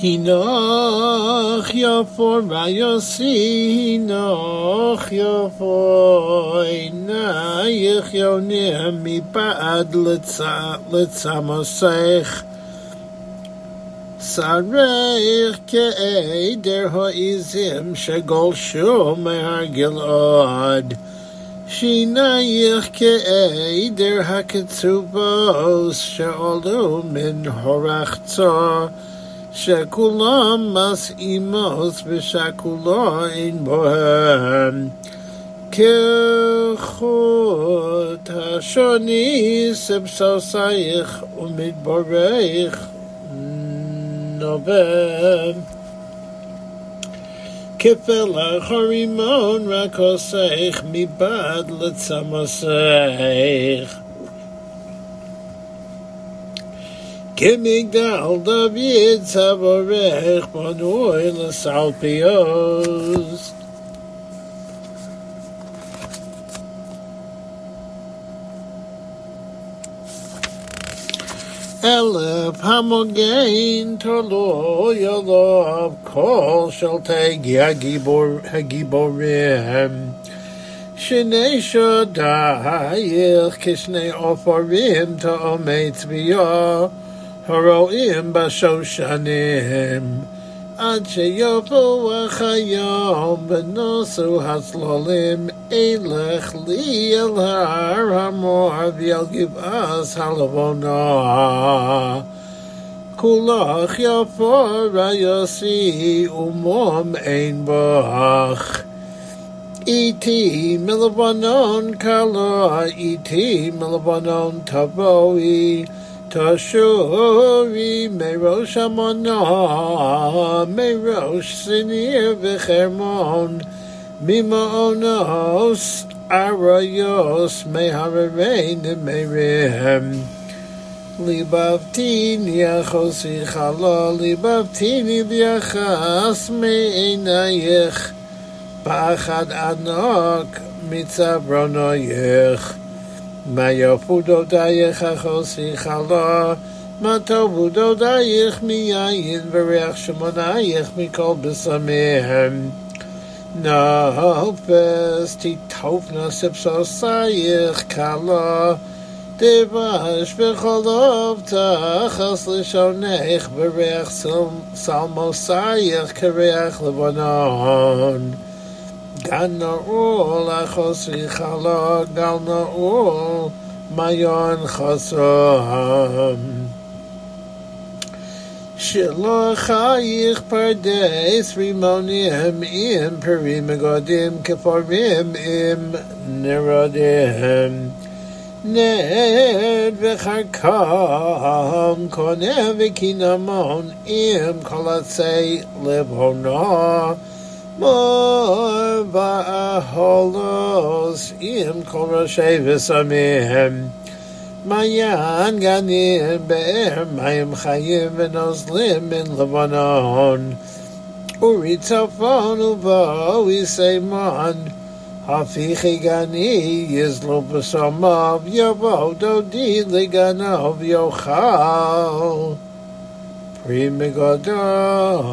Hinoch yafor vayosi hinoch yafor na yichyonim mipad letzamasech sarech ke'eder ha'izim shegol shum gilad Shinayich ke'eder ha'ketzubos she'olu min horachtzor שכולם מסעימות ושכולו אין בוהם. כחוט השוני סבסוסייך ומתברך נובם. כפלח הרימון רק עושך מבעד לצמסך כמגדל דוד צבורך בנוי לסלפיוס. אלף המוגן תלוי עליו כל שלטי הגיבורים שני שדייך כשני עופרים תאומי צביעה הרואים בשושנים, עד שיבוא החיים ונוסו הצלולים, אלך לי אל הר המואב אל גבעס הלבונה. כולך יפור יוסי ומום אין בך. איתי מלבנון קלה, איתי מלבנון תבואי. תשובי מראש המונה, מראש שניר וחרמון, ממעונוס אריוס, מהררי נמריהם. ליבבתיני אחוסי חלה, ליבבתיני ביחס מעינייך, פחד ענק מצברונוייך. מה יפו דודייך החוסי חלה, מה טובו דודייך מיין וריח שמונייך מכל בשמיהם. נופס תיטופנה סבסוסייך קלה, דבש בכל אובטח, אז לשונך בריח סלמוסייך כריח לבנון. גן נעול החוסי חלוק, גל נעול מיון חסום. שלא חייך פרדס רימונים עם פרים מגודים כפורמים עם נרודים. נד וחרקם קונה וקינמון עם כל עצי לבונו. Mor ba'aholos im kol rashei v'samim. Mayan ganim be'er mayim chayim v'nozlim min Lebanon Uri tzafon u'bo isayman Hafichi gani yizlo b'somav Yobo dodi liganov yochal. Pri megadov